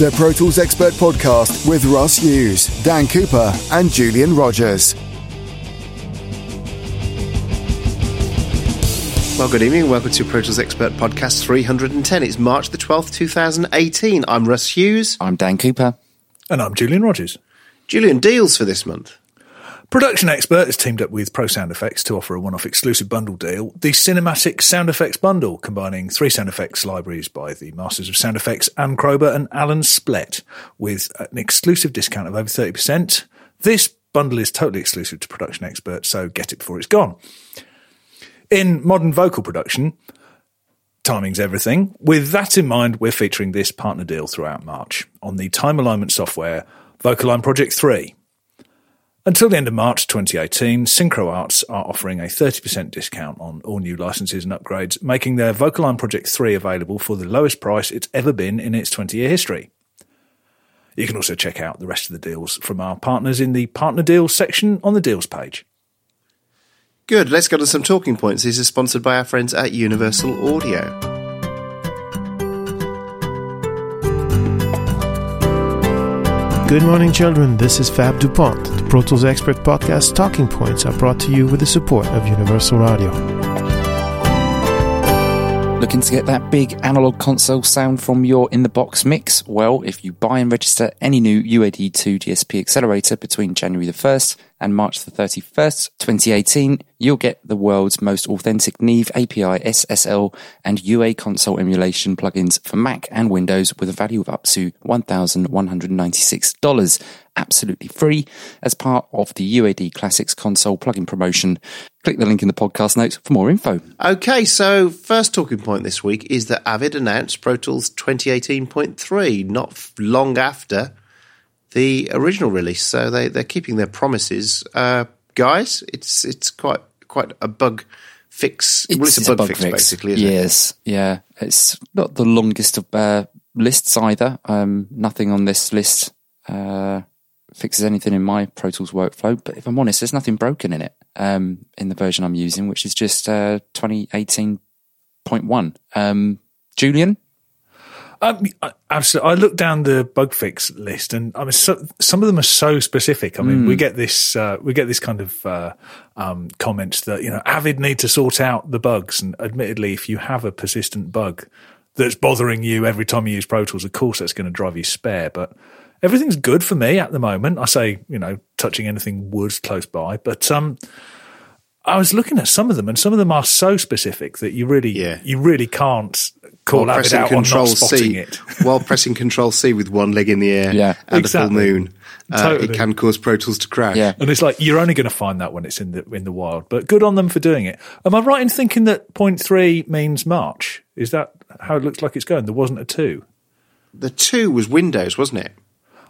the Pro Tools Expert Podcast with Russ Hughes, Dan Cooper, and Julian Rogers. Well, good evening. Welcome to Pro Tools Expert Podcast 310. It's March the 12th, 2018. I'm Russ Hughes. I'm Dan Cooper. And I'm Julian Rogers. Julian, deals for this month. Production Expert has teamed up with Pro Sound Effects to offer a one off exclusive bundle deal the Cinematic Sound Effects Bundle, combining three sound effects libraries by the Masters of Sound Effects, Ann Kroeber and Alan Splet, with an exclusive discount of over 30%. This bundle is totally exclusive to Production Expert, so get it before it's gone. In modern vocal production, timing's everything. With that in mind, we're featuring this partner deal throughout March on the time alignment software VocAlign Project 3. Until the end of March 2018, Synchro Arts are offering a 30% discount on all new licenses and upgrades, making their VocAlign Project 3 available for the lowest price it's ever been in its 20 year history. You can also check out the rest of the deals from our partners in the Partner Deals section on the Deals page. Good. Let's go to some talking points. These are sponsored by our friends at Universal Audio. Good morning, children. This is Fab DuPont. The Pro Tools Expert Podcast Talking Points are brought to you with the support of Universal Audio. Looking to get that big analog console sound from your in the box mix? Well, if you buy and register any new UAD2 DSP accelerator between January the 1st and March the 31st, 2018, you'll get the world's most authentic Neve API, SSL, and UA console emulation plugins for Mac and Windows with a value of up to $1,196, absolutely free as part of the UAD Classics console plugin promotion. Click the link in the podcast notes for more info. Okay, so first talking point this week is that Avid announced Pro Tools 2018.3 not long after the original release. So they they're keeping their promises, uh, guys. It's it's quite quite a bug fix. It's, well, it's a bug, fix, fix, basically. Isn't yes, it? yeah. It's not the longest of uh, lists either. Um, nothing on this list uh, fixes anything in my Pro Tools workflow. But if I'm honest, there's nothing broken in it um, in the version I'm using, which is just uh, 2018.1. Um, Julian, um, absolutely. I looked down the bug fix list, and I mean, so, some of them are so specific. I mean, mm. we get this, uh, we get this kind of uh, um, comments that you know, Avid need to sort out the bugs. And admittedly, if you have a persistent bug that's bothering you every time you use Pro Tools, of course, that's going to drive you spare. But everything's good for me at the moment. I say, you know, touching anything wood close by, but um, I was looking at some of them, and some of them are so specific that you really, yeah. you really can't call while pressing Control C, it. while pressing Control C with one leg in the air yeah, and exactly. a full moon. Uh, totally. It can cause Pro Tools to crash. Yeah. And it's like you're only going to find that when it's in the in the wild. But good on them for doing it. Am I right in thinking that point three means March? Is that how it looks like it's going? There wasn't a two. The two was Windows, wasn't it?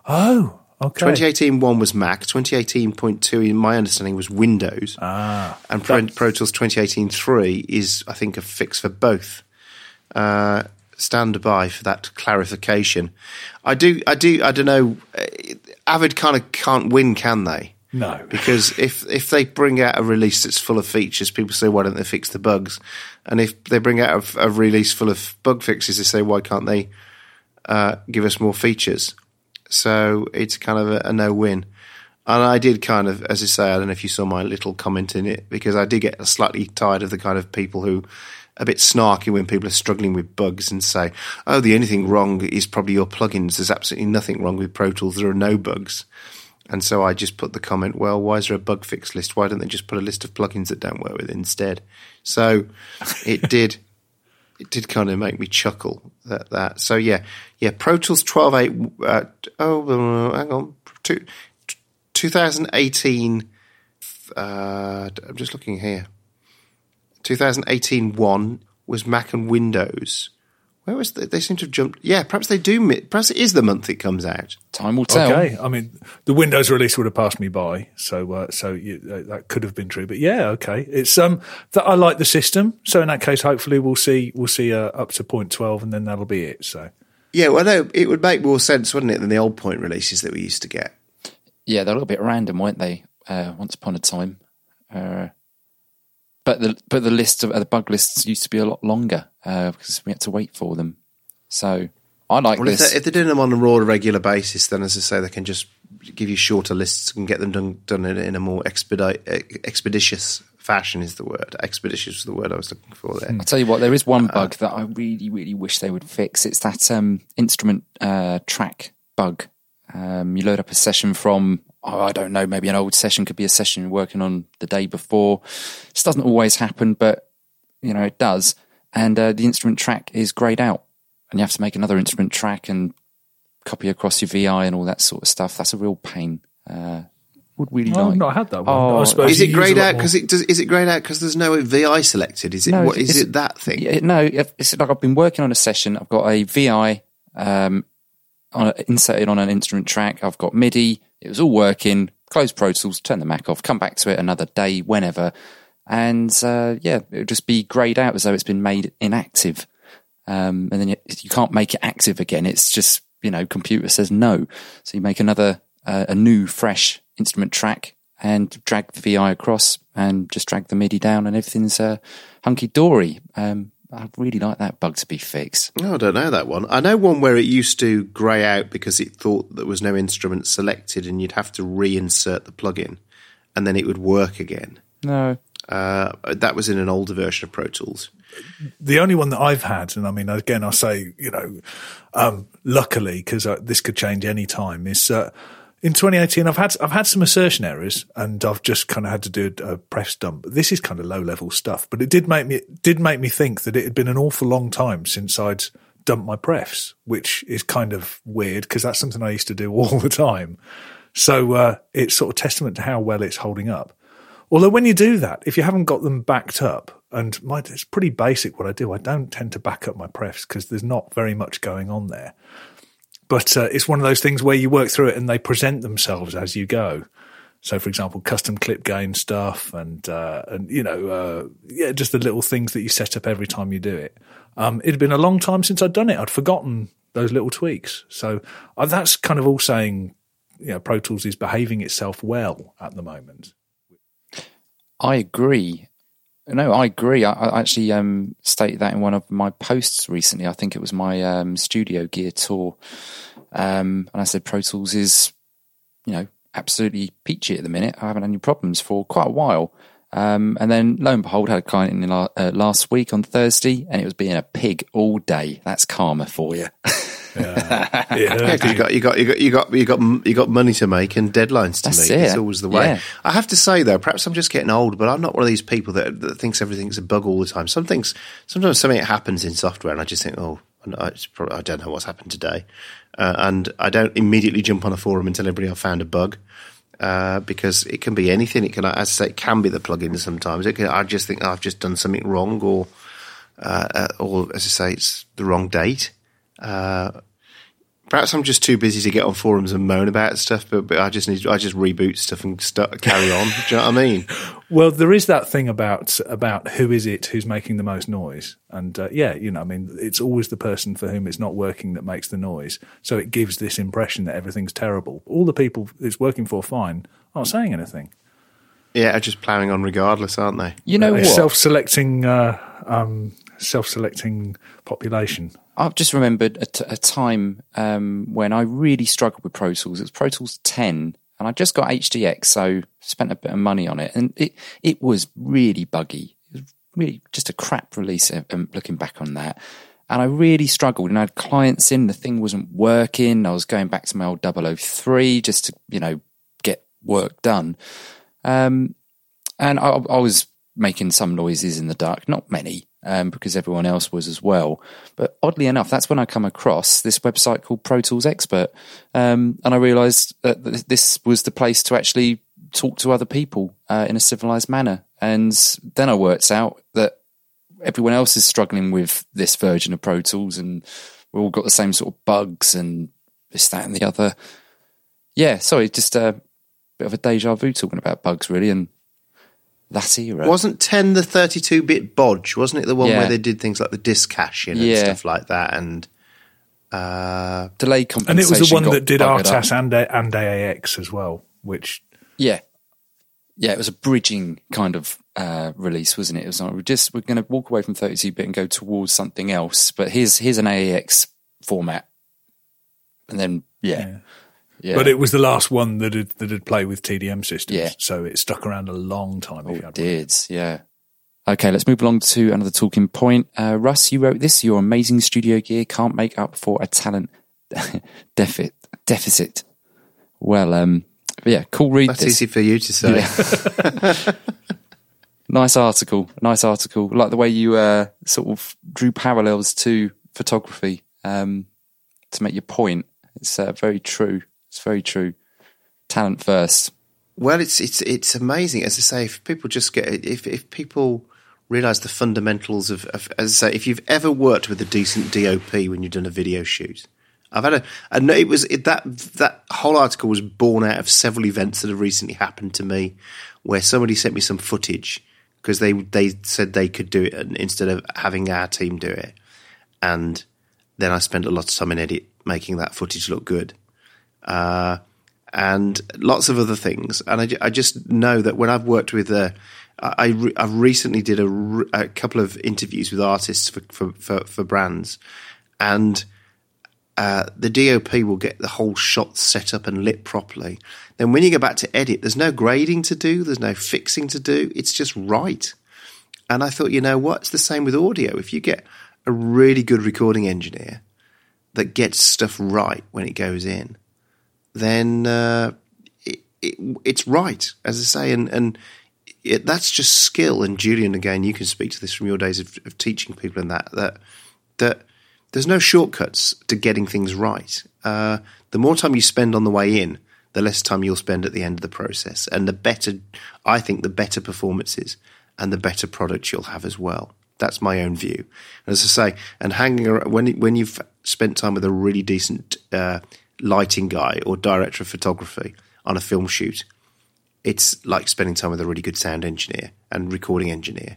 Oh, Okay. 2018 one was Mac. 2018.2, in my understanding, was Windows. Ah, and Pro, Pro Tools 2018.3 is, I think, a fix for both uh, stand by for that clarification. I do, I do, I don't know. Uh, Avid kind of can't win, can they? No, because if if they bring out a release that's full of features, people say, "Why don't they fix the bugs?" And if they bring out a, a release full of bug fixes, they say, "Why can't they uh, give us more features?" So it's kind of a, a no-win. And I did kind of, as I say, I don't know if you saw my little comment in it, because I did get slightly tired of the kind of people who a bit snarky when people are struggling with bugs and say, "Oh, the only thing wrong is probably your plugins. There's absolutely nothing wrong with Pro Tools. There are no bugs." And so I just put the comment, "Well, why is there a bug fix list? Why don't they just put a list of plugins that don't work with it instead?" So it did. It did kind of make me chuckle that that. So yeah, yeah. Pro Tools 12.8. Uh, oh, hang on. Two, 2018. Uh, I'm just looking here. 2018 one was Mac and Windows. Where was the, they seem to have jumped? Yeah, perhaps they do. Perhaps it is the month it comes out. Time will tell. Okay, I mean the Windows release would have passed me by, so uh, so you, uh, that could have been true. But yeah, okay, it's um that I like the system. So in that case, hopefully we'll see we'll see uh, up to point twelve, and then that'll be it. So yeah, well, no, it would make more sense, wouldn't it, than the old point releases that we used to get? Yeah, they're a little bit random, weren't they? Uh, once upon a time. Uh, but the but the list of uh, the bug lists used to be a lot longer uh, because we had to wait for them. So I like Well, if this. they're, if they're doing them on a raw regular basis, then as I say, they can just give you shorter lists and get them done done in, in a more expedite, expeditious fashion. Is the word expeditious? is the word I was looking for there. I'll tell you what, there is Uh, one bug that I really, really wish they would fix. It's that um, instrument uh, track bug. Um, you load up a session from, oh, I don't know, maybe an old session could be a session you're working on the day before. This doesn't always happen, but you know it does. And uh, the instrument track is grayed out, and you have to make another instrument track and copy across your VI and all that sort of stuff. That's a real pain. Uh, would really like. I've not had that one. Oh, I suppose Is it grayed out because it does? Is it grayed out because there's no VI selected? Is it No, what it's- is it that thing? Yeah, no, it's like I've been working on a session. I've got a VI um, on a, inserted on an instrument track. I've got MIDI. It was all working. Close Pro Tools, turn the Mac off, come back to it another day, whenever, and uh, yeah, it would just be grayed out as though it's been made inactive. Um, and then you, you can't make it active again. It's just you know, computer says no, so you make another uh, a new fresh instrument track and drag the VI across and just drag the MIDI down, and everything's uh, hunky dory. Um, I'd really like that bug to be fixed. Oh, I don't know that one. I know one where it used to grey out because it thought there was no instrument selected, and you'd have to reinsert the plugin, and then it would work again. No, Uh, that was in an older version of Pro Tools. the only one that I've had, and I mean, again, I say, you know, um, luckily, because uh, this could change any time, is uh, in 2018, I've had I've had some assertion errors, and I've just kind of had to do a prefs dump. This is kind of low level stuff, but it did make me did make me think that it had been an awful long time since I'd dumped my prefs, which is kind of weird because that's something I used to do all the time. So uh, it's sort of testament to how well it's holding up. Although when you do that, if you haven't got them backed up, and my, it's pretty basic what I do, I don't tend to back up my prefs because there's not very much going on there. But uh, it's one of those things where you work through it and they present themselves as you go. So, for example, custom clip gain stuff, and uh, and you know, uh, yeah, just the little things that you set up every time you do it. Um, it had been a long time since I'd done it. I'd forgotten those little tweaks. So uh, that's kind of all saying, you know, Pro Tools is behaving itself well at the moment. I agree. No, I agree. I, I actually um, stated that in one of my posts recently. I think it was my um, studio gear tour, um, and I said Pro Tools is, you know, absolutely peachy at the minute. I haven't had any problems for quite a while. Um, and then lo and behold, had a client in la- uh, last week on Thursday, and it was being a pig all day. That's karma for you. Yeah, Yeah, 'cause you got you got you got you got you got you got money to make and deadlines to That's meet. it. It's always the way. Yeah. I have to say though, perhaps I'm just getting old, but I'm not one of these people that, that thinks everything's a bug all the time. Some things, sometimes something happens in software, and I just think, oh, I, probably, I don't know what's happened today, uh, and I don't immediately jump on a forum and tell everybody I found a bug. Uh, because it can be anything. It can, as I say, it can be the plugin sometimes. It can, I just think oh, I've just done something wrong, or, uh, uh, or as I say, it's the wrong date. Uh, Perhaps I'm just too busy to get on forums and moan about stuff, but, but I just need I just reboot stuff and start, carry on. Do you know what I mean? Well, there is that thing about about who is it who's making the most noise, and uh, yeah, you know, I mean, it's always the person for whom it's not working that makes the noise. So it gives this impression that everything's terrible. All the people it's working for fine aren't saying anything. Yeah, are just ploughing on regardless, aren't they? You know A what? self-selecting, uh, um, self-selecting population. I've just remembered a, t- a time um, when I really struggled with Pro Tools. It was Pro Tools 10, and I just got HDX, so spent a bit of money on it, and it it was really buggy. It was really just a crap release. Um, looking back on that, and I really struggled. And I had clients in, the thing wasn't working. I was going back to my old 003 just to you know get work done. Um, and I, I was making some noises in the dark, not many, um, because everyone else was as well. But oddly enough, that's when I come across this website called Pro Tools Expert, um, and I realised that th- this was the place to actually talk to other people uh, in a civilized manner. And then I worked out that everyone else is struggling with this version of Pro Tools, and we've all got the same sort of bugs and this, that, and the other. Yeah, sorry, just a bit of a deja vu talking about bugs, really, and that era. Wasn't 10 the 32 bit bodge? Wasn't it the one Yeah. where they did things like the disk caching and Yeah. stuff like that? And uh, delay compensation. And it was the one that did buggered. RTAS and, and AAX as well, which Yeah, yeah, it was a bridging kind of uh, release, wasn't it? It was like we're just we're going to walk away from 32 bit and go towards something else. But here's here's an AAX format and then yeah, yeah. But it was the last one that had, that had played with TDM systems. Yeah. So it stuck around a long time. if you Oh, had it one. did, yeah. Okay, let's move along to another talking point. Uh, Russ, you wrote this: "Your amazing studio gear can't make up for a talent deficit." Deficit. Well, um, but yeah, cool read. That's this. easy for you to say. Nice article. Nice article. Like the way you uh, sort of drew parallels to photography um, to make your point. It's uh, very true. It's very true. Talent first. Well, it's it's it's amazing. As I say, if people just get if if people realise the fundamentals of, of as I say, if you've ever worked with a decent DOP when you've done a video shoot, I've had a, and it was it, that that whole article was born out of several events that have recently happened to me, where somebody sent me some footage because they they said they could do it instead of having our team do it, and then I spent a lot of time in edit making that footage look good uh, and lots of other things. And I, I just know that when I've worked with, uh, I, I, re- I recently did a, a couple of interviews with artists for, for, for, for brands, and uh, the DOP will get the whole shot set up and lit properly. Then when you go back to edit, there's no grading to do, there's no fixing to do. It's just right. And I thought, you know what? It's the same with audio. If you get a really good recording engineer that gets stuff right when it goes in, then uh, it, it, it's right, as I say, and and it, that's just skill. And Julian, again, you can speak to this from your days of, of teaching people and that that that there's no shortcuts to getting things right. Uh, the more time you spend on the way in, the less time you'll spend at the end of the process, and the better, I think, the better performances and the better product you'll have as well. That's my own view. And as I say, and hanging around, when when you've spent time with a really decent uh, lighting guy or director of photography on a film shoot, it's like spending time with a really good sound engineer and recording engineer.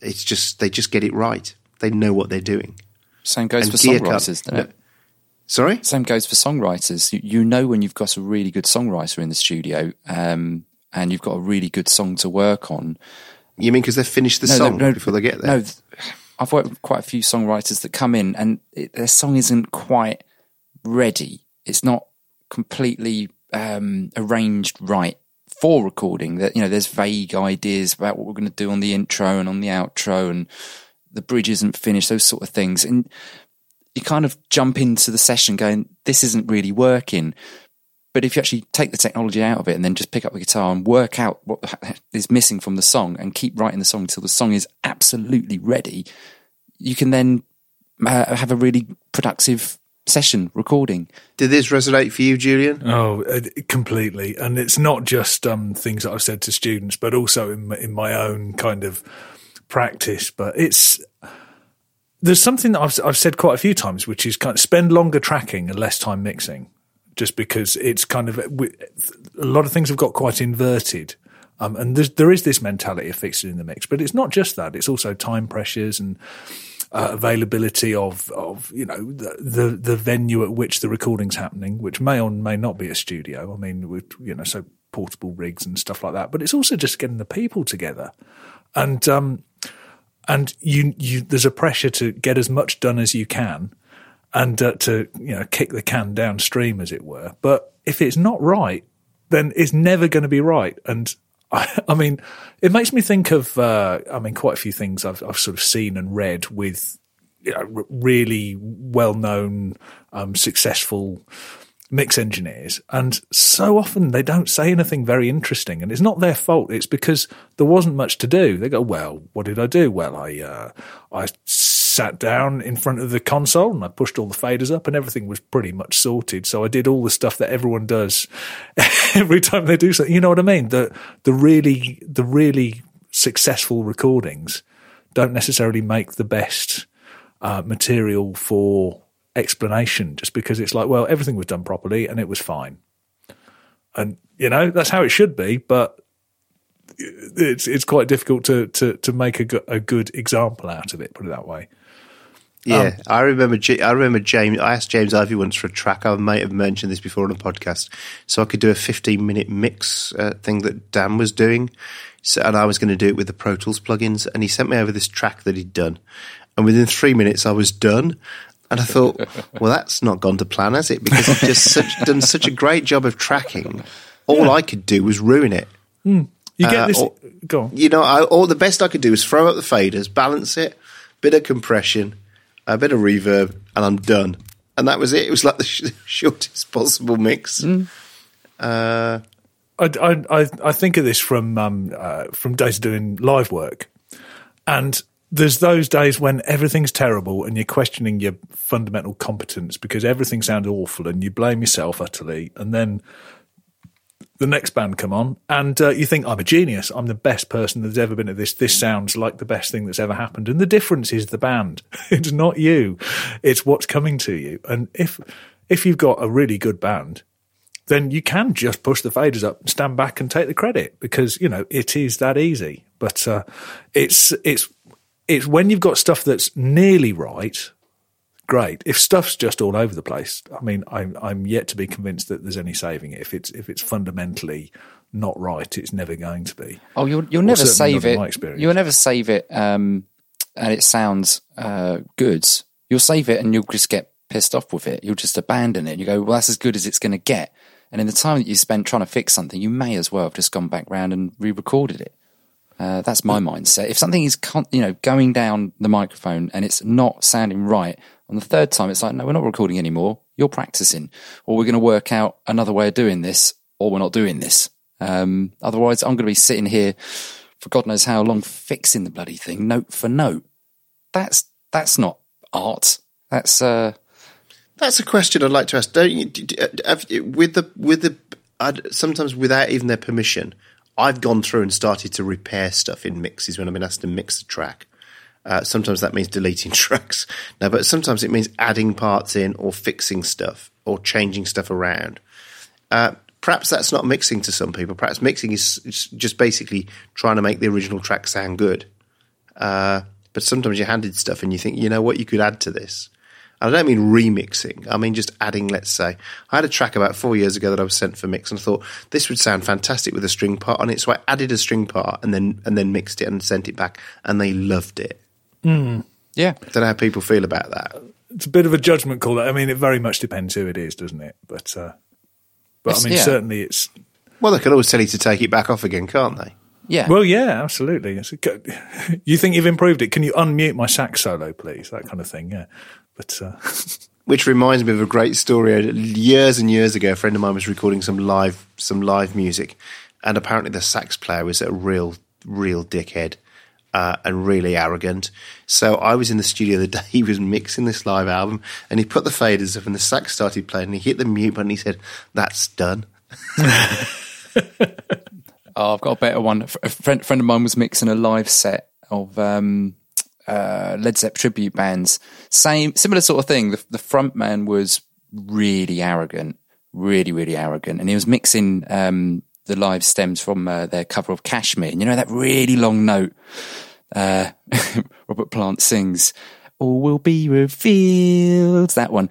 It's just they just get it right. They know what they're doing. Same goes And for songwriters, doesn't it? Sorry, Same goes for songwriters. You, you know when you've got a really good songwriter in the studio, um, and you've got a really good song to work on. you mean because they've finished the No, song no, no, before they get there? No, I've worked with quite a few songwriters that come in and it, their song isn't quite ready. It's not completely um, arranged right for recording. That you know, there's vague ideas about what we're going to do on the intro and on the outro, and the bridge isn't finished. Those sort of things, and you kind of jump into the session going, "This isn't really working." But if you actually take the technology out of it and then just pick up the guitar and work out what is missing from the song and keep writing the song until the song is absolutely ready, you can then uh, have a really productive session recording. Did this resonate for you, Julian? Oh, uh, completely. And it's not just um, things that I've said to students, but also in my, in my own kind of practice. But it's there's something that I've, I've said quite a few times, which is kind of spend longer tracking and less time mixing, just because it's kind of a lot of things have got quite inverted. Um, and there is this mentality of fixing in the mix, but it's not just that. It's also time pressures and uh, availability of of you know the, the the venue at which the recording's happening, which may or may not be a studio. I mean, with you know, so portable rigs and stuff like that. But it's also just getting the people together, and um, and you you there's a pressure to get as much done as you can, and uh, to you know kick the can downstream, as it were. But if it's not right, then it's never going to be right, and I, I mean, it makes me think of, uh, I mean, quite a few things I've, I've sort of seen and read with you know, really well known, um, successful mix engineers. And so often they don't say anything very interesting. And it's not their fault. It's because there wasn't much to do. They go, well, what did I do? Well, I, uh, I sat down in front of the console and I pushed all the faders up and everything was pretty much sorted. So I did all the stuff that everyone does every time they do something. You know what I mean? The, the really, the really successful recordings don't necessarily make the best uh, material for explanation just because it's like, well, everything was done properly and it was fine. And, you know, that's how it should be, but it's it's quite difficult to to to make a, a good example out of it. Put it that way. Yeah, I remember. I remember James. I asked James Ivey once for a track. I might have mentioned this before on a podcast, so I could do a fifteen-minute mix uh, thing that Dan was doing, so, and I was going to do it with the Pro Tools plugins. And he sent me over this track that he'd done, and within three minutes I was done. And I thought, well, that's not gone to plan, has it? Because he'd just such, done such a great job of tracking. All I could do was ruin it. You get Uh, this. or- go on. You know, I, all the best I could do was throw up the faders, balance it, bit of compression, a bit of reverb, and I'm done. And that was it. It was like the sh- shortest possible mix. Uh, I, I, I, I think of this from um, uh, from days of doing live work, and there's those days when everything's terrible and you're questioning your fundamental competence because everything sounds awful and you blame yourself utterly, and then the next band come on and uh, you think I'm a genius, I'm the best person that's ever been at this. This sounds like the best thing that's ever happened, and the difference is the band. it's not you, it's what's coming to you. And if if you've got a really good band then you can just push the faders up, stand back, and take the credit because you know it is that easy. But uh, it's it's it's when you've got stuff that's nearly right. Great. If stuff's just all over the place, I mean, I'm I'm yet to be convinced that there's any saving it. If it's if it's fundamentally not right, it's never going to be. Oh, you'll you'll Or never save it. You'll never save it, um, and it sounds uh, good. You'll save it, and you'll just get pissed off with it. You'll just abandon it. You go, well, that's as good as it's going to get. And in the time that you spent trying to fix something, you may as well have just gone back round and re-recorded it. Uh, that's my mindset. If something is, con- you know, going down the microphone and it's not sounding right, on the third time, it's like, no, we're not recording anymore. You're practicing, or we're going to work out another way of doing this, or we're not doing this. Um, otherwise, I'm going to be sitting here for God knows how long fixing the bloody thing, note for note. That's that's not art. That's uh, That's a question I'd like to ask. Don't you, d- d- have, with the with the sometimes without even their permission, I've gone through and started to repair stuff in mixes when I've been asked to mix a track. Uh, sometimes that means deleting tracks. No, but sometimes it means adding parts in or fixing stuff or changing stuff around. Uh, perhaps that's not mixing to some people. Perhaps mixing is is just basically trying to make the original track sound good. Uh, but sometimes you're handed stuff and you think, you know what, you could add to this. And I don't mean remixing. I mean just adding, let's say. I had a track about four years ago that I was sent for mix and I thought this would sound fantastic with a string part on it. So I added a string part and then and then mixed it and sent it back and they loved it. yeah. I Don't know how people feel about that. It's a bit of a judgment call. I mean, it very much depends who it is, doesn't it? But uh, but It's- I mean, yeah. certainly it's Well, they can always tell you to take it back off again, can't they? Yeah. Well, yeah, absolutely. It's a go- you think you've improved it? Can you unmute my sax solo, please? That kind of thing. Yeah, but uh, Which reminds me of a great story. Years and years ago, a friend of mine was recording some live some live music, and apparently the sax player was a real real dickhead uh, and really arrogant. So I was in the studio the day he was mixing this live album, and he put the faders up, and the sax started playing, and he hit the mute button. And he said, "That's done." Oh, I've got a better one. A friend, friend of mine was mixing a live set of um, uh, Led Zepp tribute bands. Same, similar sort of thing. The, the front man was really arrogant, really, really arrogant, and he was mixing um, the live stems from uh, their cover of Kashmir. And you know that really long note. Uh, Robert Plant sings, "All will be revealed." That one.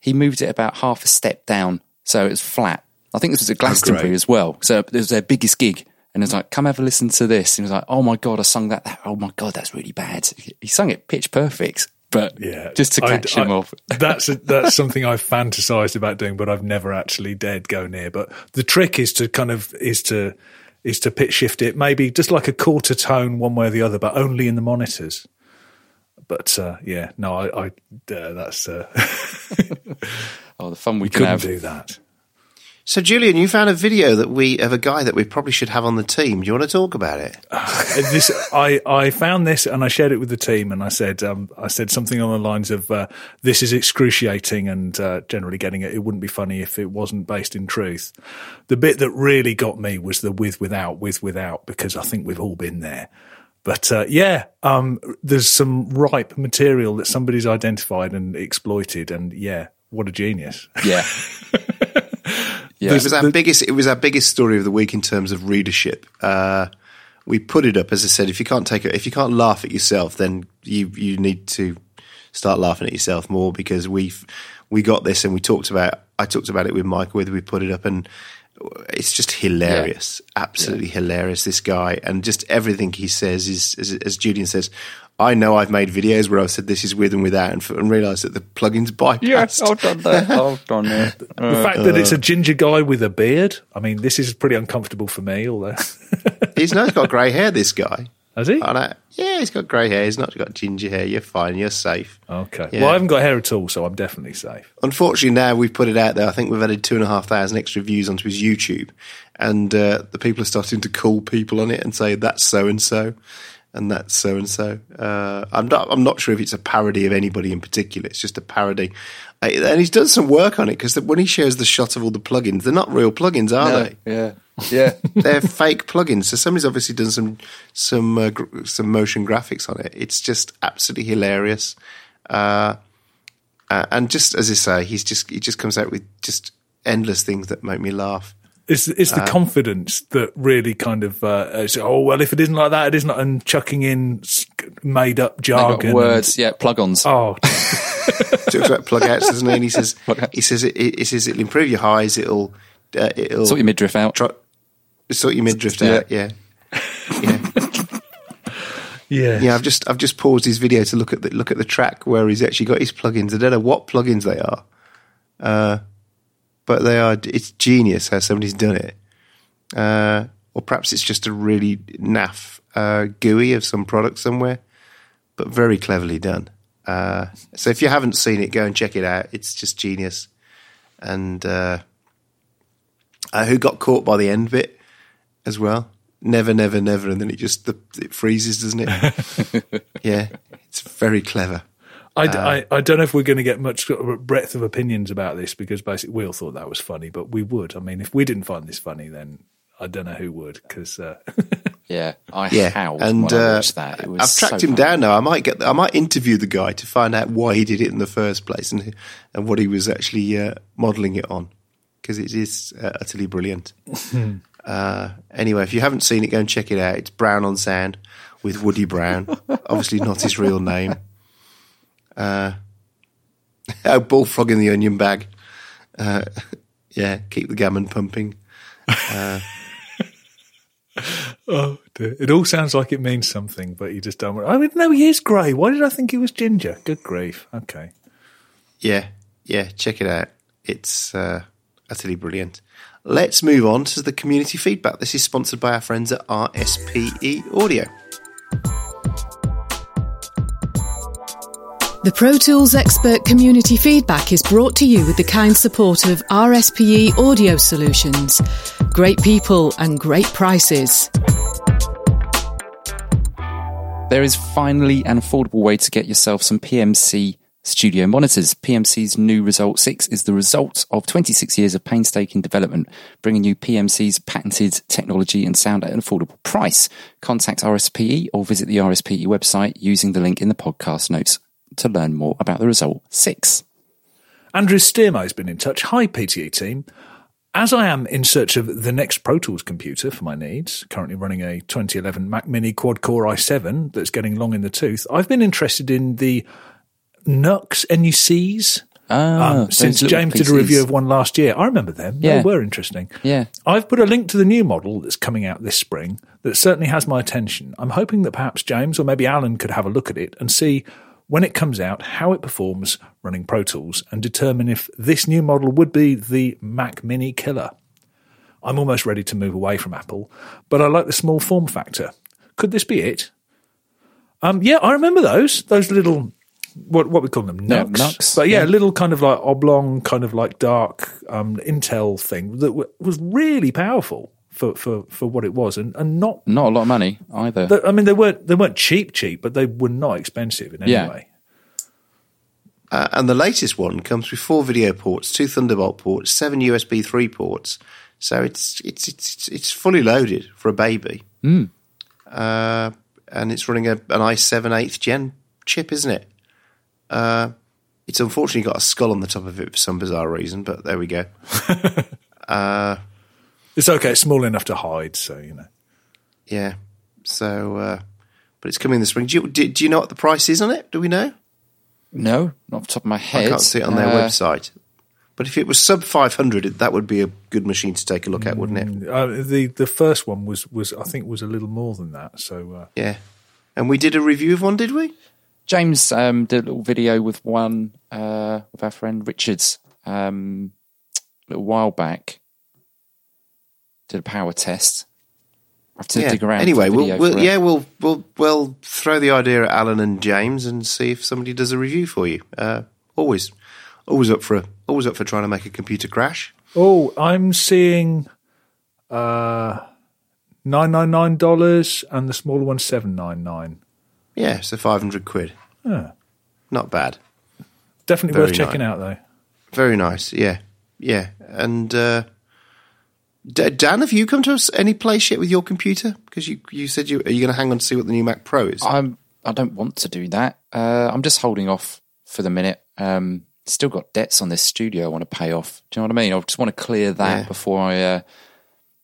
He moved it about half a step down, so it was flat. I think this was at Glastonbury great. as well. So it was their biggest gig. And was like, come have a listen to this. And he was like, oh my God, I sung that. that oh my God, that's really bad. He sung it pitch perfect, but yeah, just to I- catch him I- off. that's a, that's something I've fantasized about doing, but I've never actually dared go near. But the trick is to kind of is to is to pitch shift it, maybe just like a quarter tone one way or the other, but only in the monitors. But uh, yeah, no, I, I uh, that's uh, Oh, the fun we can couldn't have. do that. So, Julian, you found a video that we of a guy that we probably should have on the team. Do you want to talk about it? this I, I found this and I shared it with the team and I said um, I said something on the lines of uh, this is excruciating and uh, generally getting it it wouldn't be funny if it wasn't based in truth. The bit that really got me was the with without with without because I think we've all been there. But uh, yeah, um, there's some ripe material that somebody's identified and exploited, and yeah, what a genius! Yeah. yeah. It was our biggest. It was our biggest story of the week in terms of readership. Uh, we put it up as I said. If you can't take it, if you can't laugh at yourself, then you you need to start laughing at yourself more because we've we got this and we talked about. I talked about it with Michael. Whether we put it up and it's just hilarious, absolutely hilarious. This guy and just everything he says is, as, as Julian says, I know I've made videos where I've said this is with and without, and, and realised that the plugins bypassed. Yes, I've done that. I've done it. The fact that it's a ginger guy with a beard, I mean, this is pretty uncomfortable for me, although. He's not he's got grey hair. This guy. Has he? I. Yeah, he's got grey hair. He's not got ginger hair. You're fine. You're safe. Okay. Yeah. Well, I haven't got hair at all, so I'm definitely safe. Unfortunately, now we've put it out there. I think we've added two and a half thousand extra views onto his YouTube, and uh, the people are starting to call people on it and say that's so and so, and that's so and so. I'm not. I'm not sure if it's a parody of anybody in particular. It's just a parody, Uh, and he's done some work on it because when he shows the shot of all the plugins, they're not real plugins, are they? Yeah. Yeah. they're fake plugins. So somebody's obviously done some some uh, gr- some motion graphics on it. It's just absolutely hilarious. Uh, uh, and just as I say, he's just he just comes out with just endless things that make me laugh. It's, it's the confidence that really kind of, uh, is, oh, well, if it isn't like that, it isn't, and chucking in made up They got jargon. and- words. Yeah. Plug-ons. oh, Talks about plug outs, doesn't he? And he says Plug-outs. he says it, it, he says it'll improve your highs. It'll uh, it'll Sort your midriff out. try, sort your midriff Yeah. out. Yeah. Yeah. yeah. Yeah, I've just I've just paused his video to look at the look at the track where he's actually got his plugins. I don't know what plugins they are, uh, but they are. It's genius how somebody's done it, uh, or perhaps it's just a really naff uh, GUI of some product somewhere, but very cleverly done. Uh, so if you haven't seen it, go and check it out. It's just genius. And uh, uh, who got caught by the end of it as well? Never, never, never, and then it just the, it freezes, doesn't it? yeah, it's very clever. I, Uh, I, I don't know if we're going to get much breadth of opinions about this because basically we all thought that was funny, but we would. I mean, if we didn't find this funny, then I don't know who would because uh, Yeah. I Yeah, howled and when I uh, watched that. It was I've tracked so him funny. down now. I might get, I might interview the guy to find out why he did it in the first place and and what he was actually uh, modelling it on because it is uh, utterly brilliant. uh, anyway, if you haven't seen it, go and check it out. It's Brown on Sound with Woody Brown, obviously not his real name. Uh, oh, bullfrog in the onion bag. Uh, yeah, keep the gammon pumping. oh, dear. it all sounds like it means something, but you just don't. I mean, no, he is grey. Why did I think he was ginger? Good grief. Okay. Yeah, yeah, check it out. It's uh, utterly brilliant. Let's move on to the community feedback. This is sponsored by our friends at RSPE Audio. The Pro Tools Expert Community Feedback is brought to you with the kind support of RSPE Audio Solutions. Great people and great prices. There is finally an affordable way to get yourself some PMC studio monitors. PMC's new Result 6 is the result of 26 years of painstaking development, bringing you PMC's patented technology and sound at an affordable price. Contact RSPE or visit the RSPE website using the link in the podcast notes to learn more about the Result 6. Andrew Stearmo has been in touch. Hi, PTE team. As I am in search of the next Pro Tools computer for my needs, currently running a 2011 Mac Mini quad core i7 that's getting long in the tooth, I've been interested in the Nux NUCs. Ah, Um, since James did a review of one last year, I remember them. Yeah. They were interesting. Yeah. I've put a link to the new model that's coming out this spring that certainly has my attention. I'm hoping that perhaps James or maybe Alan could have a look at it and see when it comes out how it performs running Pro Tools and determine if this new model would be the Mac Mini killer. I'm almost ready to move away from Apple, but I like the small form factor. Could this be it? Um, yeah, I remember those. Those little what what we call them NUCs. NUCs, But yeah, yeah. little kind of like oblong, kind of like dark um, Intel thing that w- was really powerful for, for, for what it was, and, and not. Not a lot of money either. I mean, they weren't they weren't cheap, cheap, but they were not expensive in any Yeah. way. Uh, and the latest one comes with four video ports, two Thunderbolt ports, seven USB 3 ports. So it's it's it's it's fully loaded for a baby. Uh, and it's running a, an i7 8th gen chip, isn't it? Uh, it's unfortunately got a skull on the top of it for some bizarre reason, but there we go. It's okay. It's small enough to hide, so you know. Yeah. So, uh, but it's coming this spring. Do you, do, do you know what the price is on it? Do we know? no, not off the top of my head. I can't see it on their Uh, website. But if it was sub 500, that would be a good machine to take a look at, wouldn't it? Uh, the the first one was was I think was a little more than that. So uh, Yeah. And we did a review of one, did we? James um, did a little video with one uh, with our friend Richards um, a little while back. Did a power test. I have to yeah. dig around. Anyway, for the video we'll, we'll for yeah, we'll we'll we'll throw the idea at Alan and James and see if somebody does a review for you. Uh, always, always up for a, always up for trying to make a computer crash. Oh, I'm seeing uh, nine nine nine dollars, and the smaller one seven nine nine. Yeah, so five hundred quid. Yeah. Not bad. Definitely Very worth checking nice. out, though. Very nice. Yeah, yeah. And uh, D- Dan, have you come to us any place yet with your computer? Because you you said you are you going to hang on to see what the new Mac Pro is? I'm. I don't want to do that. Uh, I'm just holding off for the minute. Um, still got debts on this studio I want to pay off. Do you know what I mean? I just want to clear that Yeah. before I uh,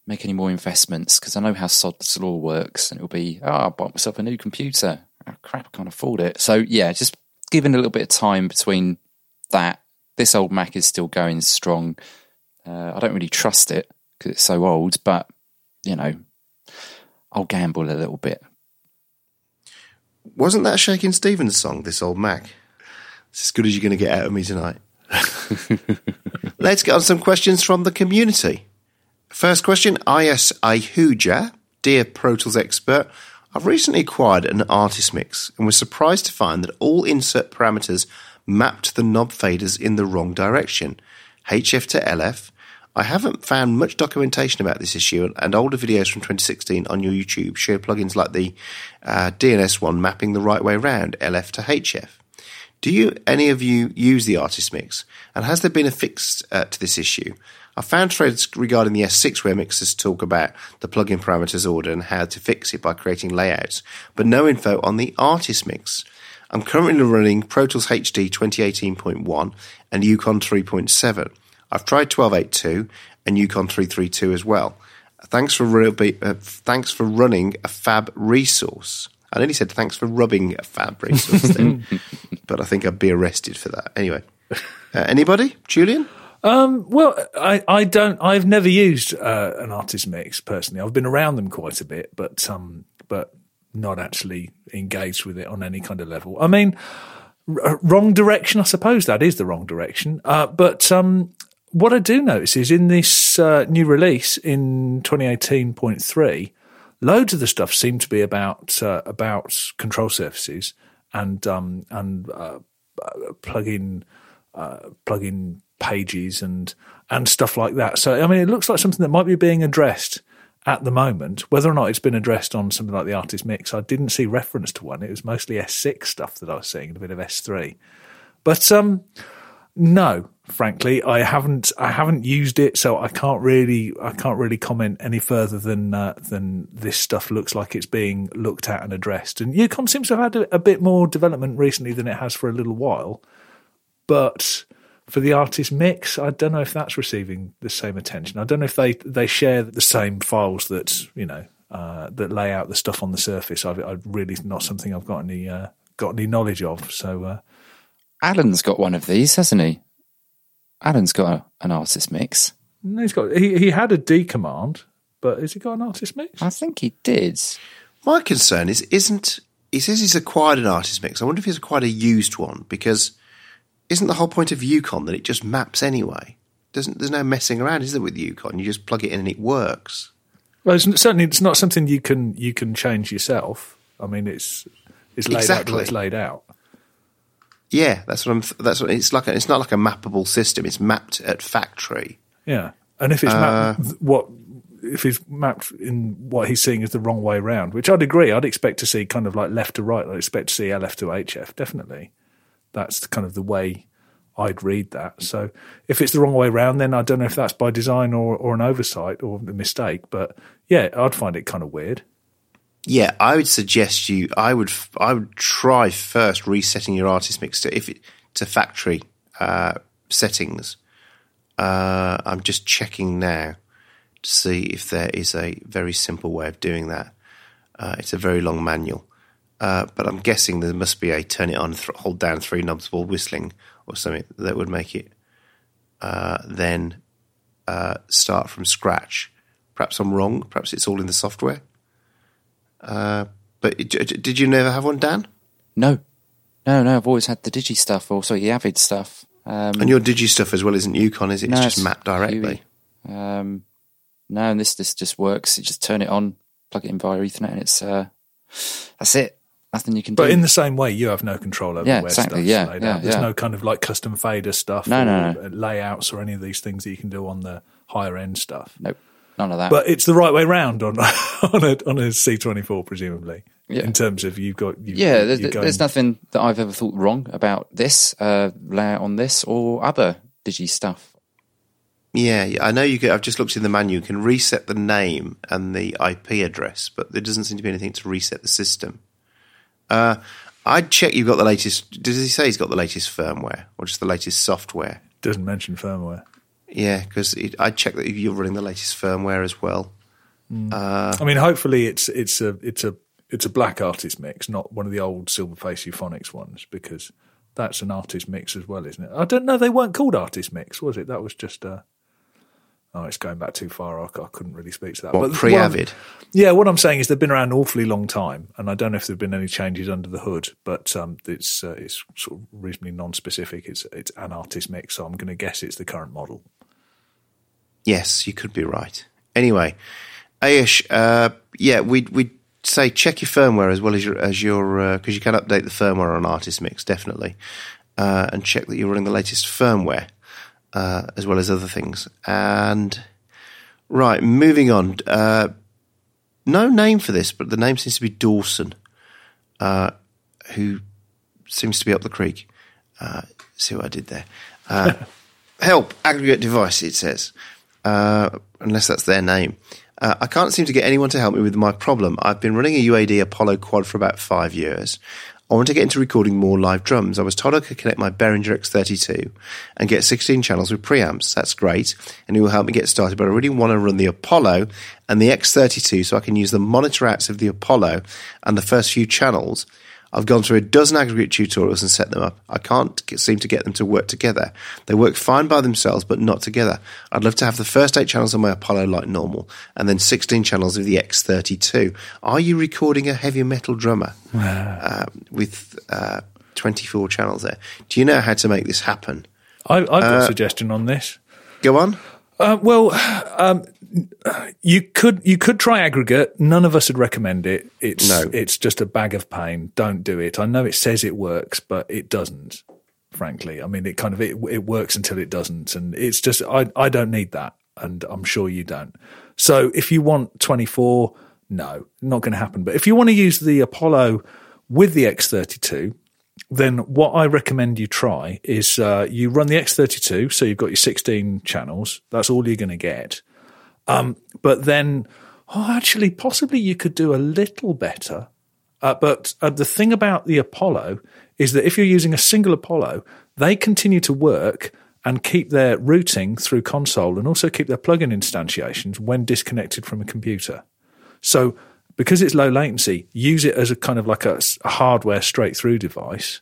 make any more investments because I know how sod's law works, and it'll be oh, I bought myself a new computer. Oh, crap, I can't afford it. So yeah, just giving a little bit of time between that. This old Mac is still going strong. Uh, I don't really trust it because it's so old, but you know, I'll gamble a little bit. Wasn't that Shakin' Stevens song? This old Mac. It's as good as you're going to get out of me tonight. Let's get on some questions from the community. First question, IS Ihuja, dear Pro Tools expert. I've recently acquired an artist mix and was surprised to find that all insert parameters mapped the knob faders in the wrong direction, HF to LF. I haven't found much documentation about this issue, and older videos from 2016 on your YouTube show plugins like the uh, DNS one mapping the right way round, LF to HF. Do you any of you use the artist mix? And has there been a fix uh, to this issue? I found threads regarding the S6 where mixers talk about the plugin parameters order and how to fix it by creating layouts, but no info on the artist mix. I'm currently running Pro Tools HD 2018.1 and EuCon 3.7. I've tried 1282 and EuCon 332 as well. Thanks for real be- uh, thanks for running a fab resource. I nearly said thanks for rubbing a fab resource then, but I think I'd be arrested for that. Anyway, uh, anybody? Julian? Um, well, I, I don't. I've never used uh, an artist mix personally. I've been around them quite a bit, but um, but not actually engaged with it on any kind of level. I mean, r- wrong direction. I suppose that is the wrong direction. Uh, but um, what I do notice is in this uh, new release in 2018.3, loads of the stuff seemed to be about uh, about control surfaces and um, and uh, plug-in uh, plug-in pages and and stuff like that. So I mean, it looks like something that might be being addressed at the moment. Whether or not it's been addressed on something like the Artist Mix, I didn't see reference to one. It was mostly S6 stuff that I was seeing, and a bit of S3. But um, no, frankly, I haven't. I haven't used it, so I can't really. I can't really comment any further than uh, than this stuff looks like it's being looked at and addressed. And EuCon seems to have had a, a bit more development recently than it has for a little while. But for the artist mix, I don't know if that's receiving the same attention. I don't know if they they share the same files that you know uh, that lay out the stuff on the surface. I've, I've really not something I've got any uh, got any knowledge of. So. Uh, Alan's got one of these, hasn't he? Alan's got a, an artist mix. No, he's got he he had a D command, but has he got an artist mix? I think he did. My concern is isn't he says he's acquired an artist mix. I wonder if he's acquired a used one because isn't the whole point of EuCon that it just maps anyway? Doesn't there's no messing around, is there, with EuCon? You just plug it in and it works. Well, it's, certainly it's not something you can you can change yourself. I mean, it's it's laid out Exactly. it's laid out. Yeah, that's what I'm. That's what it's like. A, it's not like a mappable system. It's mapped at factory. Yeah, and if it's mapped, uh, what if it's mapped in what he's seeing is the wrong way round? Which I'd agree. I'd expect to see kind of like left to right. I'd expect to see LF to HF. Definitely, that's kind of the way I'd read that. So if it's the wrong way round, then I don't know if that's by design or or an oversight or a mistake. But yeah, I'd find it kind of weird. Yeah, I would suggest you. I would. I would try first resetting your artist mix to if it to factory uh, settings. Uh, I'm just checking now to see if there is a very simple way of doing that. Uh, it's a very long manual, uh, but I'm guessing there must be a turn it on, th- hold down three knobs while whistling or something that would make it uh, then uh, start from scratch. Perhaps I'm wrong. Perhaps it's all in the software. But d- d- did you never have one, Dan? No, no, no. I've always had the Digi stuff, or sorry, the Avid stuff. Um, And your Digi stuff as well isn't EuCon, is it? It's no, just mapped directly. Um, no, and this this just works. You just turn it on, plug it in via Ethernet, and it's uh, that's it. Nothing you can do. But in the same way, you have no control over Yeah, where exactly, stuff's yeah, laid yeah, out. There's yeah. no kind of like custom fader stuff No, or no, no. layouts or any of these things that you can do on the higher end stuff. nope, none of that. But it's the right way round on on a on a C24, presumably. Yeah. In terms of you've got you, yeah, there's, going- there's nothing that I've ever thought wrong about this uh, layout on this or other Digi stuff. Yeah, yeah, I know you can. I've just looked in the menu. You can reset the name and the IP address, but there doesn't seem to be anything to reset the system. Uh, I'd check you've got the latest. Does he say he's got the latest firmware or just the latest software? doesn't mention firmware. Yeah, because I'd check that you're running the latest firmware as well. I mean, hopefully it's it's a it's a it's a black artist mix, not one of the old Silverface Euphonix ones, because that's an artist mix as well, isn't it? I don't know. They weren't called artist mix, was it? That was just a. Oh, it's going back too far. I, I couldn't really speak to that. What But pre Avid? Yeah, what I'm saying is they've been around an awfully long time, and I don't know if there've been any changes under the hood, but um, it's uh, it's sort of reasonably non-specific. It's it's an artist mix, so I'm going to guess it's the current model. Yes, you could be right. Anyway, Ayush, uh, yeah, we'd we'd say check your firmware as well as your as your because you can update the firmware on Artist Mix definitely, uh, and check that you're running the latest firmware uh, as well as other things. And right, moving on. Uh, no name for this, but the name seems to be Dawson, uh, who seems to be up the creek. Uh, see what I did there. Uh, help aggregate device. It says, uh, unless that's their name. Uh, I can't seem to get anyone to help me with my problem. I've been running a UAD Apollo quad for about five years. I want to get into recording more live drums. I was told I could connect my Behringer X32 and get 16 channels with preamps. That's great, and it will help me get started. But I really want to run the Apollo and the X32 so I can use the monitor outs of the Apollo and the first few channels. I've gone through a dozen aggregate tutorials and set them up. I can't seem to get them to work together. They work fine by themselves, but not together. I'd love to have the first eight channels on my Apollo like normal, and then 16 channels of the X32. Are you recording a heavy metal drummer uh, with uh, 24 channels there? Do you know how to make this happen? I, I've got a suggestion on this. Go on. Uh, well, um, you could you could try aggregate. None of us would recommend it. It's No. it's just a bag of pain. Don't do it. I know it says it works, but it doesn't. Frankly, I mean, it kind of it, it works until it doesn't, and it's just I I don't need that, and I'm sure you don't. So if you want 24, no, not going to happen. But if you want to use the Apollo with the X32, then what I recommend you try is uh, you run the X32, so you've got your 16 channels. That's all you're going to get. Um, but then, oh, actually, possibly you could do a little better. Uh, but uh, the thing about the Apollo is that if you're using a single Apollo, they continue to work and keep their routing through console and also keep their plugin instantiations when disconnected from a computer. So because it's low latency, use it as a kind of like a, hardware straight through device.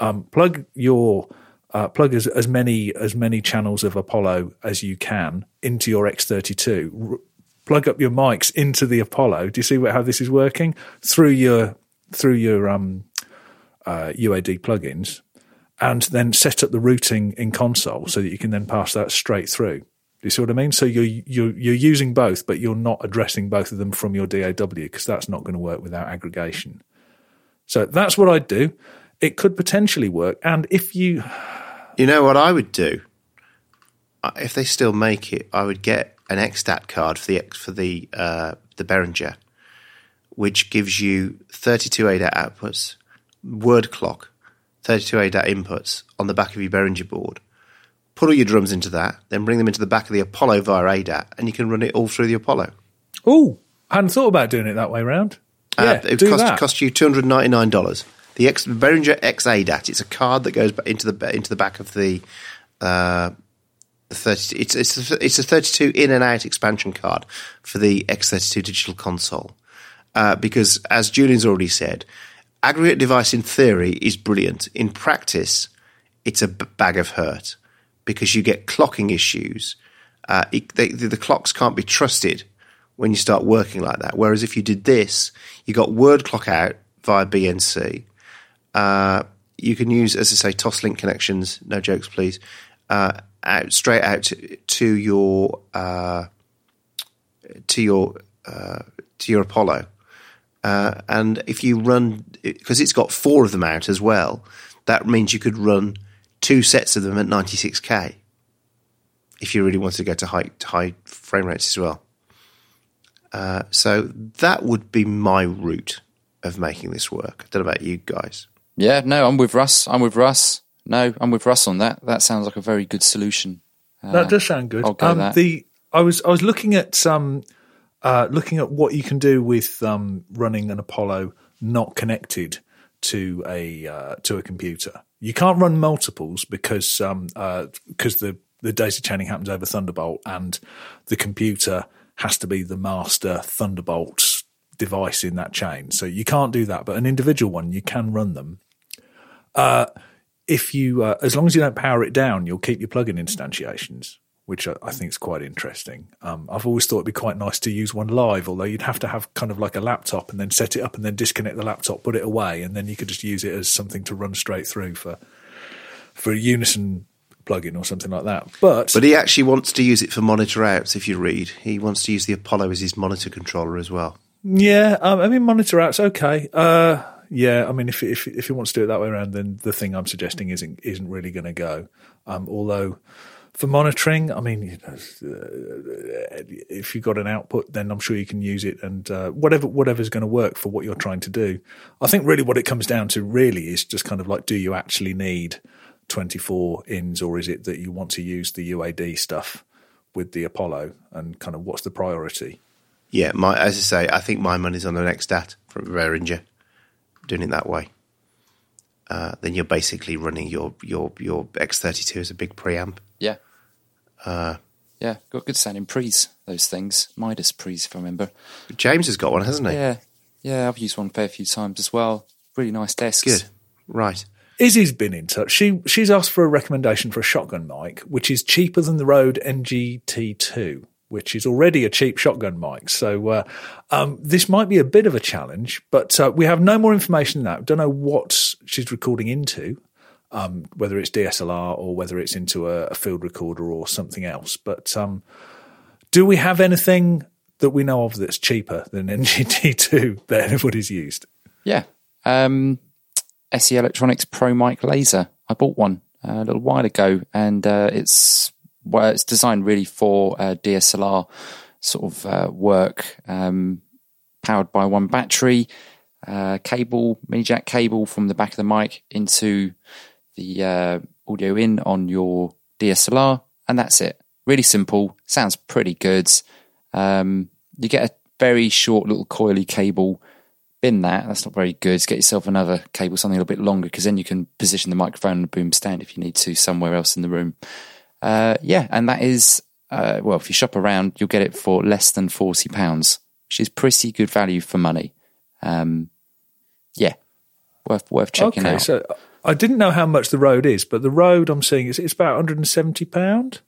Um, plug your uh, plug as, as many as many channels of Apollo as you can into your X32. R- plug up your mics into the Apollo. Do you see what, how this is working through your through your um, uh, UAD plugins, and then set up the routing in console so that you can then pass that straight through. You see what I mean? So you're you're you're using both, but you're not addressing both of them from your DAW because that's not going to work without aggregation. So that's what I'd do. It could potentially work, and if you You know what I would do? If they still make it, I would get an X-ADAT card for the for the uh, the Behringer, which gives you 32 ADAT outputs, word clock, 32 ADAT inputs on the back of your Behringer board. Put all your drums into that, then bring them into the back of the Apollo via ADAT, and you can run it all through the Apollo. oh, hadn't thought about doing it that way round. Yeah, Uh, it do cost, that. cost you two hundred ninety nine dollars. The X, Behringer X ADAT. It's a card that goes into the into the back of the uh, thirty. It's it's a, it's a thirty two in and out expansion card for the X thirty two digital console. Uh, because as Julian's already said, aggregate device in theory is brilliant. In practice, it's a b- bag of hurt because you get clocking issues. Uh, it, they, the, the clocks can't be trusted when you start working like that. Whereas if you did this, you got word clock out via BNC. Uh, you can use, as I say, Toslink connections. No jokes, please. Uh, out straight out to, to your uh, to your uh, to your Apollo. Uh, and if you run, because it's got four of them out as well, that means you could run two sets of them at 96k if you really wanted to go to high, to high frame rates as well. Uh, so that would be my route of making this work. I don't know about you guys. Yeah, no, I'm with Russ. I'm with Russ. No, I'm with Russ on that. That sounds like a very good solution. Uh, that does sound good. I'll go um, that. The I was I was looking at some uh, looking at what you can do with um, running an Apollo not connected to a uh, to a computer. You can't run multiples because um, uh, because the the data chaining happens over Thunderbolt, and the computer has to be the master Thunderbolt device in that chain. So you can't do that. But an individual one, you can run them. Uh, if you, uh, as long as you don't power it down, you'll keep your plugin instantiations, which I, I think is quite interesting. Um, I've always thought it'd be quite nice to use one live, although you'd have to have kind of like a laptop and then set it up and then disconnect the laptop, put it away, and then you could just use it as something to run straight through for for a Unison plugin or something like that. But, But he actually wants to use it for monitor outs. If you read, he wants to use the Apollo as his monitor controller as well. yeah, um, I mean monitor out's okay. Uh, yeah, I mean if if if he wants to do it that way around, then the thing I'm suggesting isn't isn't really going to go. Um, although for monitoring, I mean, you know, uh, if you've got an output, then I'm sure you can use it, and uh, whatever whatever's going to work for what you're trying to do. I think really what it comes down to really is just kind of like, do you actually need 24 ins, or is it that you want to use the UAD stuff with the Apollo, and kind of what's the priority? Yeah, my as I say, I think my money's on the next stat from Behringer, doing it that way. Uh, then you're basically running your your your X32 as a big preamp. Yeah. yeah, got good sounding pre's, those things. Midas pre's, if I remember. James has got one, hasn't he? Yeah. Yeah, I've used one a fair few times as well. Really nice desks. Good. Right. Izzy's been in touch. She she's asked for a recommendation for a shotgun mic, which is cheaper than the Rode NGT2, which is already a cheap shotgun mic. So uh, um, this might be a bit of a challenge, but uh, we have no more information now. Don't know what she's recording into, um, whether it's DSLR or whether it's into a, a field recorder or something else. But um, do we have anything that we know of that's cheaper than NGT2 that anybody's used? Yeah. Um, SE Electronics Pro Mic Laser. I bought one uh, a little while ago, and uh, it's well, it's designed really for uh, DSLR sort of uh, work. Um, powered by one battery, uh, cable, mini jack cable from the back of the mic into the uh, audio in on your DSLR, and that's it. Really simple. Sounds pretty good. Um, you get a very short little coily cable bin that. That's not very good. Get yourself another cable, something a little bit longer, because then you can position the microphone and a boom stand if you need to somewhere else in the room. Uh, yeah, and that is uh, well, if you shop around, you'll get it for less than forty pounds, which is pretty good value for money. Um, yeah, worth worth checking okay, out. so I didn't know how much the Rode is, but the Rode I'm seeing is it's about 170 pound.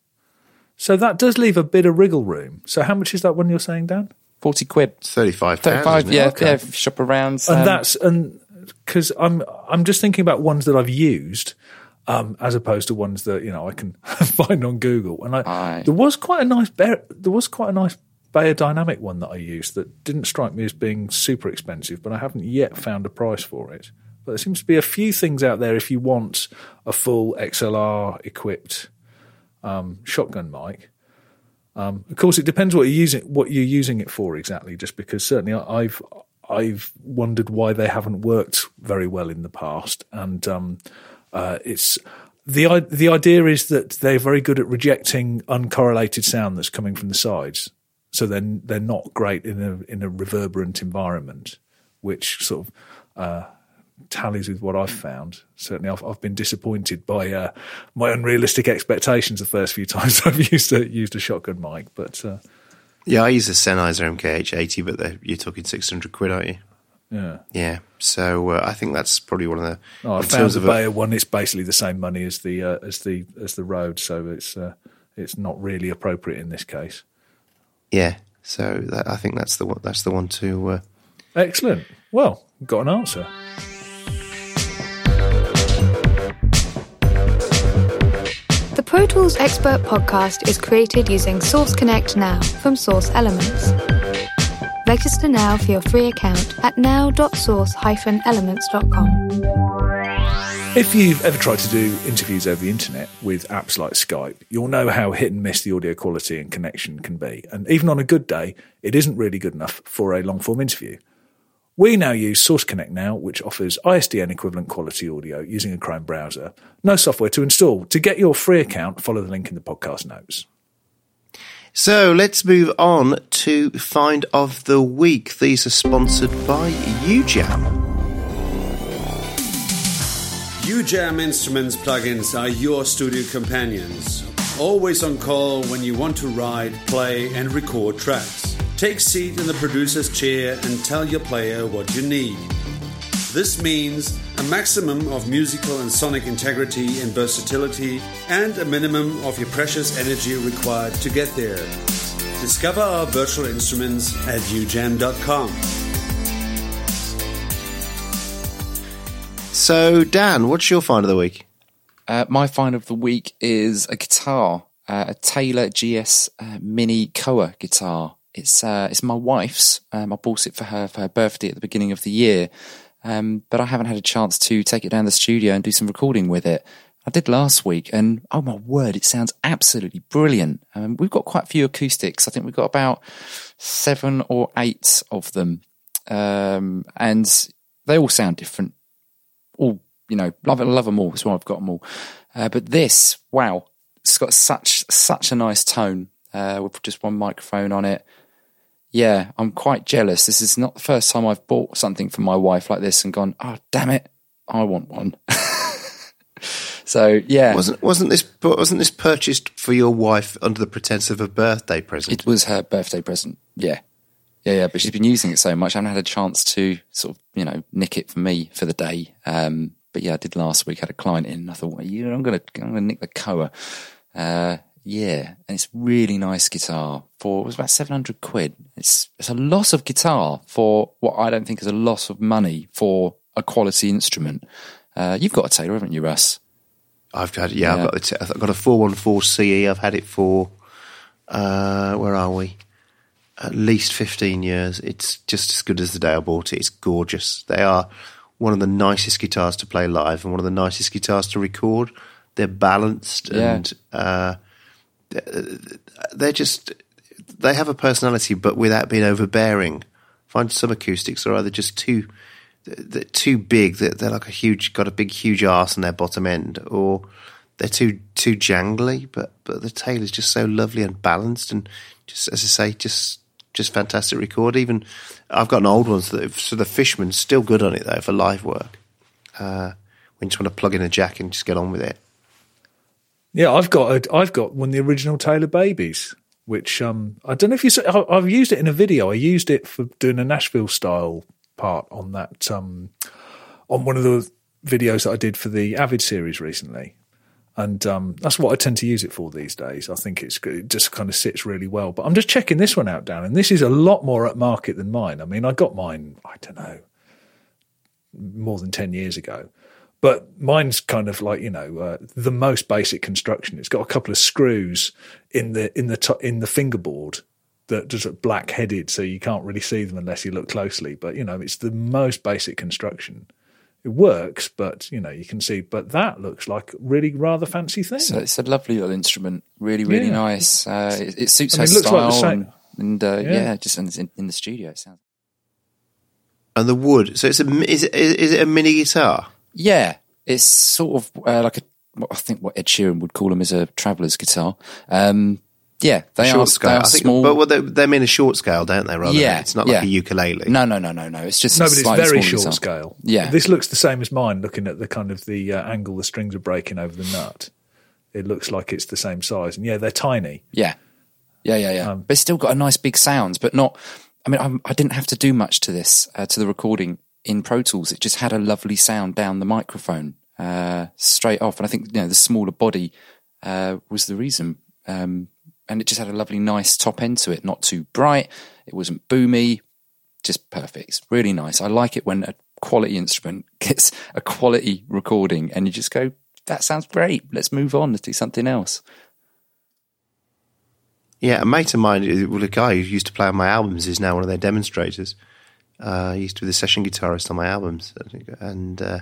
So that does leave a bit of wriggle room. So how much is that one you're saying, Dan? Forty quid, 35 thirty-five. pounds. Yeah, Okay. yeah. Shop around, And um, that's and because I'm I'm just thinking about ones that I've used. Um, as opposed to ones that you know I can find on Google, and I, Aye. there was quite a nice Bayer, there was quite a nice Beyerdynamic one that I used that didn't strike me as being super expensive, but I haven't yet found a price for it. But there seems to be a few things out there if you want a full XLR equipped um, shotgun mic. Um, of course, it depends what you're using what you're using it for exactly. Just because certainly I've I've wondered why they haven't worked very well in the past, and um, uh, it's the the idea is that they're very good at rejecting uncorrelated sound that's coming from the sides. So then they're not great in a in a reverberant environment, which sort of uh, tallies with what I've found. Certainly, I've, I've been disappointed by uh, my unrealistic expectations the first few times I've used a used a shotgun mic. But uh, Yeah, I use a Sennheiser MKH80, but you're talking 600 quid, aren't you? yeah, Yeah. So uh, I think that's probably one of the. oh, I found terms the of a- Beyer one. It's basically the same money as the uh, as the as the Rode, so it's uh, it's not really appropriate in this case. Yeah. So that, I think that's the one. That's the one to. Uh, Excellent. Well, got an answer. Pro Tools Expert podcast is created using Source Connect Now from Source Elements. Register now for your free account at now.source-elements.com. If you've ever tried to do interviews over the internet with apps like Skype, you'll know how hit and miss the audio quality and connection can be. And even on a good day, it isn't really good enough for a long form interview. We now use Source Connect Now, which offers ISDN equivalent quality audio using a Chrome browser. No software to install. To get your free account, follow the link in the podcast notes. so let's move on to find of the week. These are sponsored by UJAM. UJAM Instruments plugins are your studio companions. Always on call when you want to write, play, and record tracks. Take seat in the producer's chair and tell your player what you need. This means a maximum of musical and sonic integrity and versatility, and a minimum of your precious energy required to get there. Discover our virtual instruments at ujam.com. So Dan, what's your find of the week? Uh, my find of the week is a guitar, uh, a Taylor GS uh, Mini Koa guitar. It's uh, it's my wife's. Um, I bought it for her for her birthday at the beginning of the year, um, but I haven't had a chance to take it down the studio and do some recording with it. I did last week, and oh my word, it sounds absolutely brilliant. Um, we've got quite a few acoustics. I think we've got about seven or eight of them, um, and they all sound different you know love it love them all that's why i've got them all uh, but this wow it's got such such a nice tone uh, with just one microphone on it yeah i'm quite jealous this is not the first time i've bought something for my wife like this and gone oh damn it i want one so yeah Wasn't wasn't this wasn't this purchased for your wife under the pretense of a birthday present? it was her birthday present yeah yeah, yeah, but she's been using it so much. I haven't had a chance to sort of, you know, nick it for me for the day. Um, but yeah, I did last week. Had a client in, and I thought, well, you know, I'm gonna, I'm gonna nick the Koa. Uh, yeah, and it's really nice guitar for it was about seven hundred quid. It's it's a loss of guitar for what I don't think is a loss of money for a quality instrument. Uh, you've got a Taylor, haven't you, Russ? I've had yeah, Yeah. I've got the t- I've got a four one four CE. I've had it for uh, where are we? At least fifteen years. It's just as good as the day I bought it. It's gorgeous. They are one of the nicest guitars to play live and one of the nicest guitars to record. They're balanced Yeah. and uh, they're just they have a personality, but without being overbearing. I find some acoustics are either just too they're too big. They're, they're like a huge, got a big, huge arse on their bottom end, or they're too too jangly. But but the tail is just so lovely and balanced, and just as I say, just just fantastic record. Even I've got an old one, so the, so the Fishman's still good on it though for live work. Uh, you just want to plug in a jack and just get on with it. Yeah, I've got a, I've got one of the original Taylor Babies, which um I don't know if you saw, I- I've used it in a video. I used it for doing a Nashville style part on that um on one of the videos that I did for the Avid series recently. And um, that's what I tend to use it for these days. I think it's. It just kind of sits really well. But I'm just checking this one out, Dan, and this is a lot more at market than mine. I mean, I got mine, I don't know, more than 10 years ago. But mine's kind of like you know uh, the most basic construction. It's got a couple of screws in the in the in the fingerboard that just are black headed, so you can't really see them unless you look closely. But you know, it's the most basic construction. It works, but you know you can see. But that looks like really rather fancy thing. So it's a lovely little instrument, really, really Yeah. nice. Uh, it, it suits I mean, her it looks like the style, and, and uh, Yeah. yeah. just in, in, in the studio. It sounds. And the wood. So it's a is it, is it a mini guitar? Yeah, it's sort of uh, like a. What I think what Ed Sheeran would call them is a traveller's guitar. Um, yeah, they short are, scale. they are I think, small. but well, they, they mean a short scale, don't they? Rather, Yeah, than, it's not like yeah. a ukulele. no, no, no, no, no. It's just no, but it's very short guitar. scale. Yeah. this looks the same as mine. Looking at the kind of the uh, angle the strings are breaking over the nut, it looks like it's the same size. And yeah, they're tiny. Yeah, yeah, yeah, yeah. Um, but it's still got a nice big sound, but not. I mean, I'm, I didn't have to do much to this uh, to the recording in Pro Tools. It just had a lovely sound down the microphone uh, straight off, and I think you know the smaller body uh, was the reason. Um, and it just had a lovely, nice top end to it. Not too bright. It wasn't boomy. Just perfect. It's really nice. I like it when a quality instrument gets a quality recording, and you just go, "That sounds great. Let's move on. Let's do something else." Yeah, a mate of mine, uh, well, a guy who used to play on my albums, is now one of their demonstrators. Uh, he used to be the session guitarist on my albums, and uh,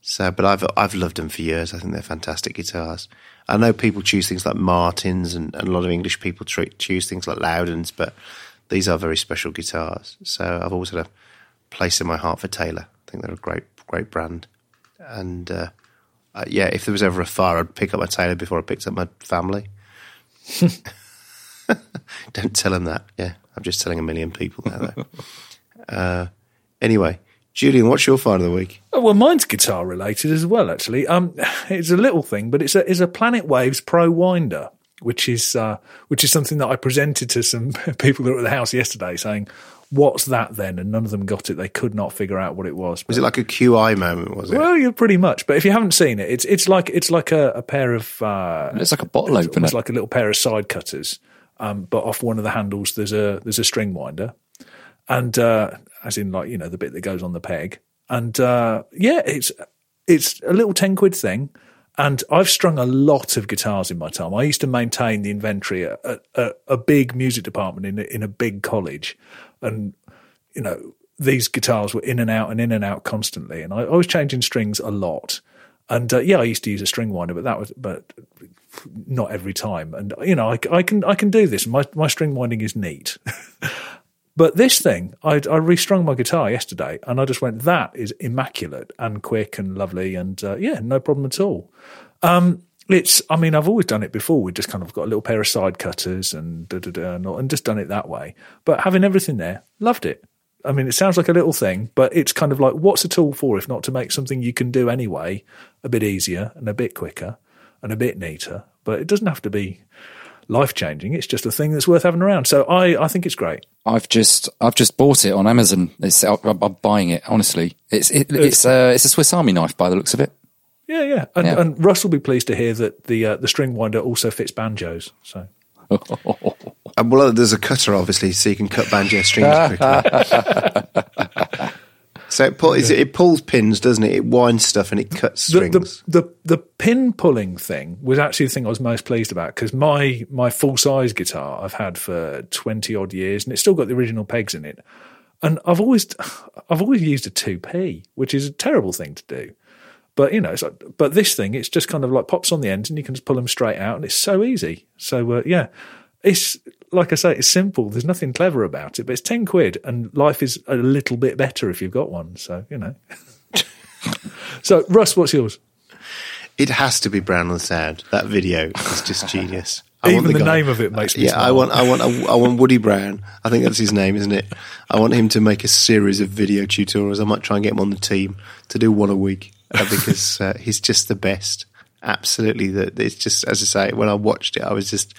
so. But I've I've loved them for years. I think they're fantastic guitars. I know people choose things like Martins, and, and a lot of English people choose things like Lowdens, but these are very special guitars. So I've always had a place in my heart for Taylor. I think they're a great great brand, and uh, uh, yeah, if there was ever a fire, I'd pick up my Taylor before I picked up my family. Don't tell him that. Yeah, I'm just telling a million people now. Though. uh, anyway, Julian, what's your find of the week? Oh, well, mine's guitar related as well. Actually, um, it's a little thing, but it's a it's a Planet Waves Pro Winder, which is uh, which is something that I presented to some people that were at the house yesterday, saying, "What's that then?" And none of them got it. They could not figure out what it was. Was it like a QI moment? Was it? Well, you're pretty much. But if you haven't seen it, it's it's like it's like a, a pair of uh, It's like a bottle opener. It's like a little pair of side cutters, um, but off one of the handles there's a there's a string winder, and uh, as in like you know the bit that goes on the peg, and uh, yeah, it's it's a little ten quid thing. And I've strung a lot of guitars in my time. I used to maintain the inventory at, at, at a big music department in a, in a big college, and you know these guitars were in and out and in and out constantly, and I, I was changing strings a lot. And uh, yeah, I used to use a string winder, but that was but not every time. And you know, I, I can I can do this. My my string winding is neat. but this thing, I I restrung my guitar yesterday, and I just went, that is immaculate and quick and lovely, and uh, yeah, no problem at all. Um, it's, I mean, I've always done it before. We just kind of got a little pair of side cutters and da, da, da, and, and just done it that way. But having everything there, loved it. I mean, it sounds like a little thing, but it's kind of like, what's a tool for if not to make something you can do anyway a bit easier and a bit quicker and a bit neater? But it doesn't have to be life changing. It's just a thing that's worth having around. So I, I think it's great. I've just I've just bought it on Amazon. It's I'm, I'm buying it honestly. It's it, it's uh, it's a Swiss Army knife by the looks of it. Yeah, yeah. And, Yeah. and Russ will be pleased to hear that the uh, the string winder also fits banjos. So well, there's a cutter, obviously, so you can cut banjo strings quickly. so it, pull, is it, pulls pins, doesn't it? It winds stuff and it cuts the, strings. the the the pin pulling thing was actually the thing I was most pleased about because my my full size guitar I've had for twenty odd years and it's still got the original pegs in it, and I've always I've always used a two P, which is a terrible thing to do. But you know, it's like, but this thing, it's just kind of like pops on the ends, and you can just pull them straight out, and it's so easy. So uh, yeah, it's like I say, it's simple. There's nothing clever about it, but it's ten quid, and life is a little bit better if you've got one. So you know. so Russ, what's yours? It has to be Brown and Sound. That video is just genius. I Even want the name of it makes me Yeah, I want, I want, I want Woody Brown. I think that's his name, isn't it? I want him to make a series of video tutorials. I might try and get him on the team to do one a week uh, because uh, he's just the best. Absolutely, that it's just as I say. When I watched it, I was just,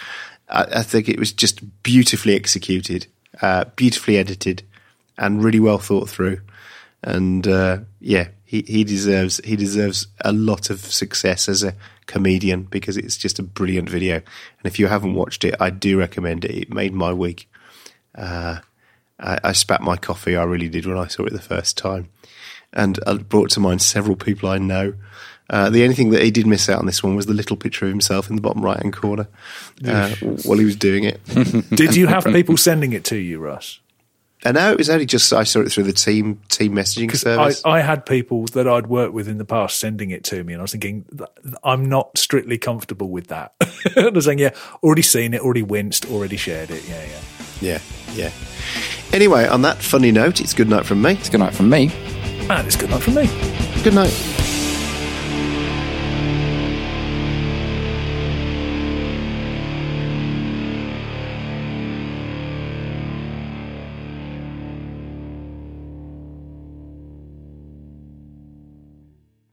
I, I think it was just beautifully executed, uh, beautifully edited, and really well thought through. And uh, yeah, he, he deserves he deserves a lot of success as a comedian because it's just a brilliant video. And if you haven't watched it, I do recommend it. It made my week. Uh, I, I spat my coffee. I really did when I saw it the first time, and it brought to mind several people I know. Uh, the only thing that he did miss out on this one was the little picture of himself in the bottom right hand corner uh, while he was doing it. Did you have people sending it to you, Russ? and now it was only just I saw it through the team team messaging service. I, I had people that I'd worked with in the past sending it to me, and I was thinking, I'm not strictly comfortable with that. I was saying, yeah, already seen it, already winced, already shared it. Yeah, yeah. yeah, yeah. Anyway, on that funny note, it's good night from me. It's good night from me. And it's good night from me. Good night.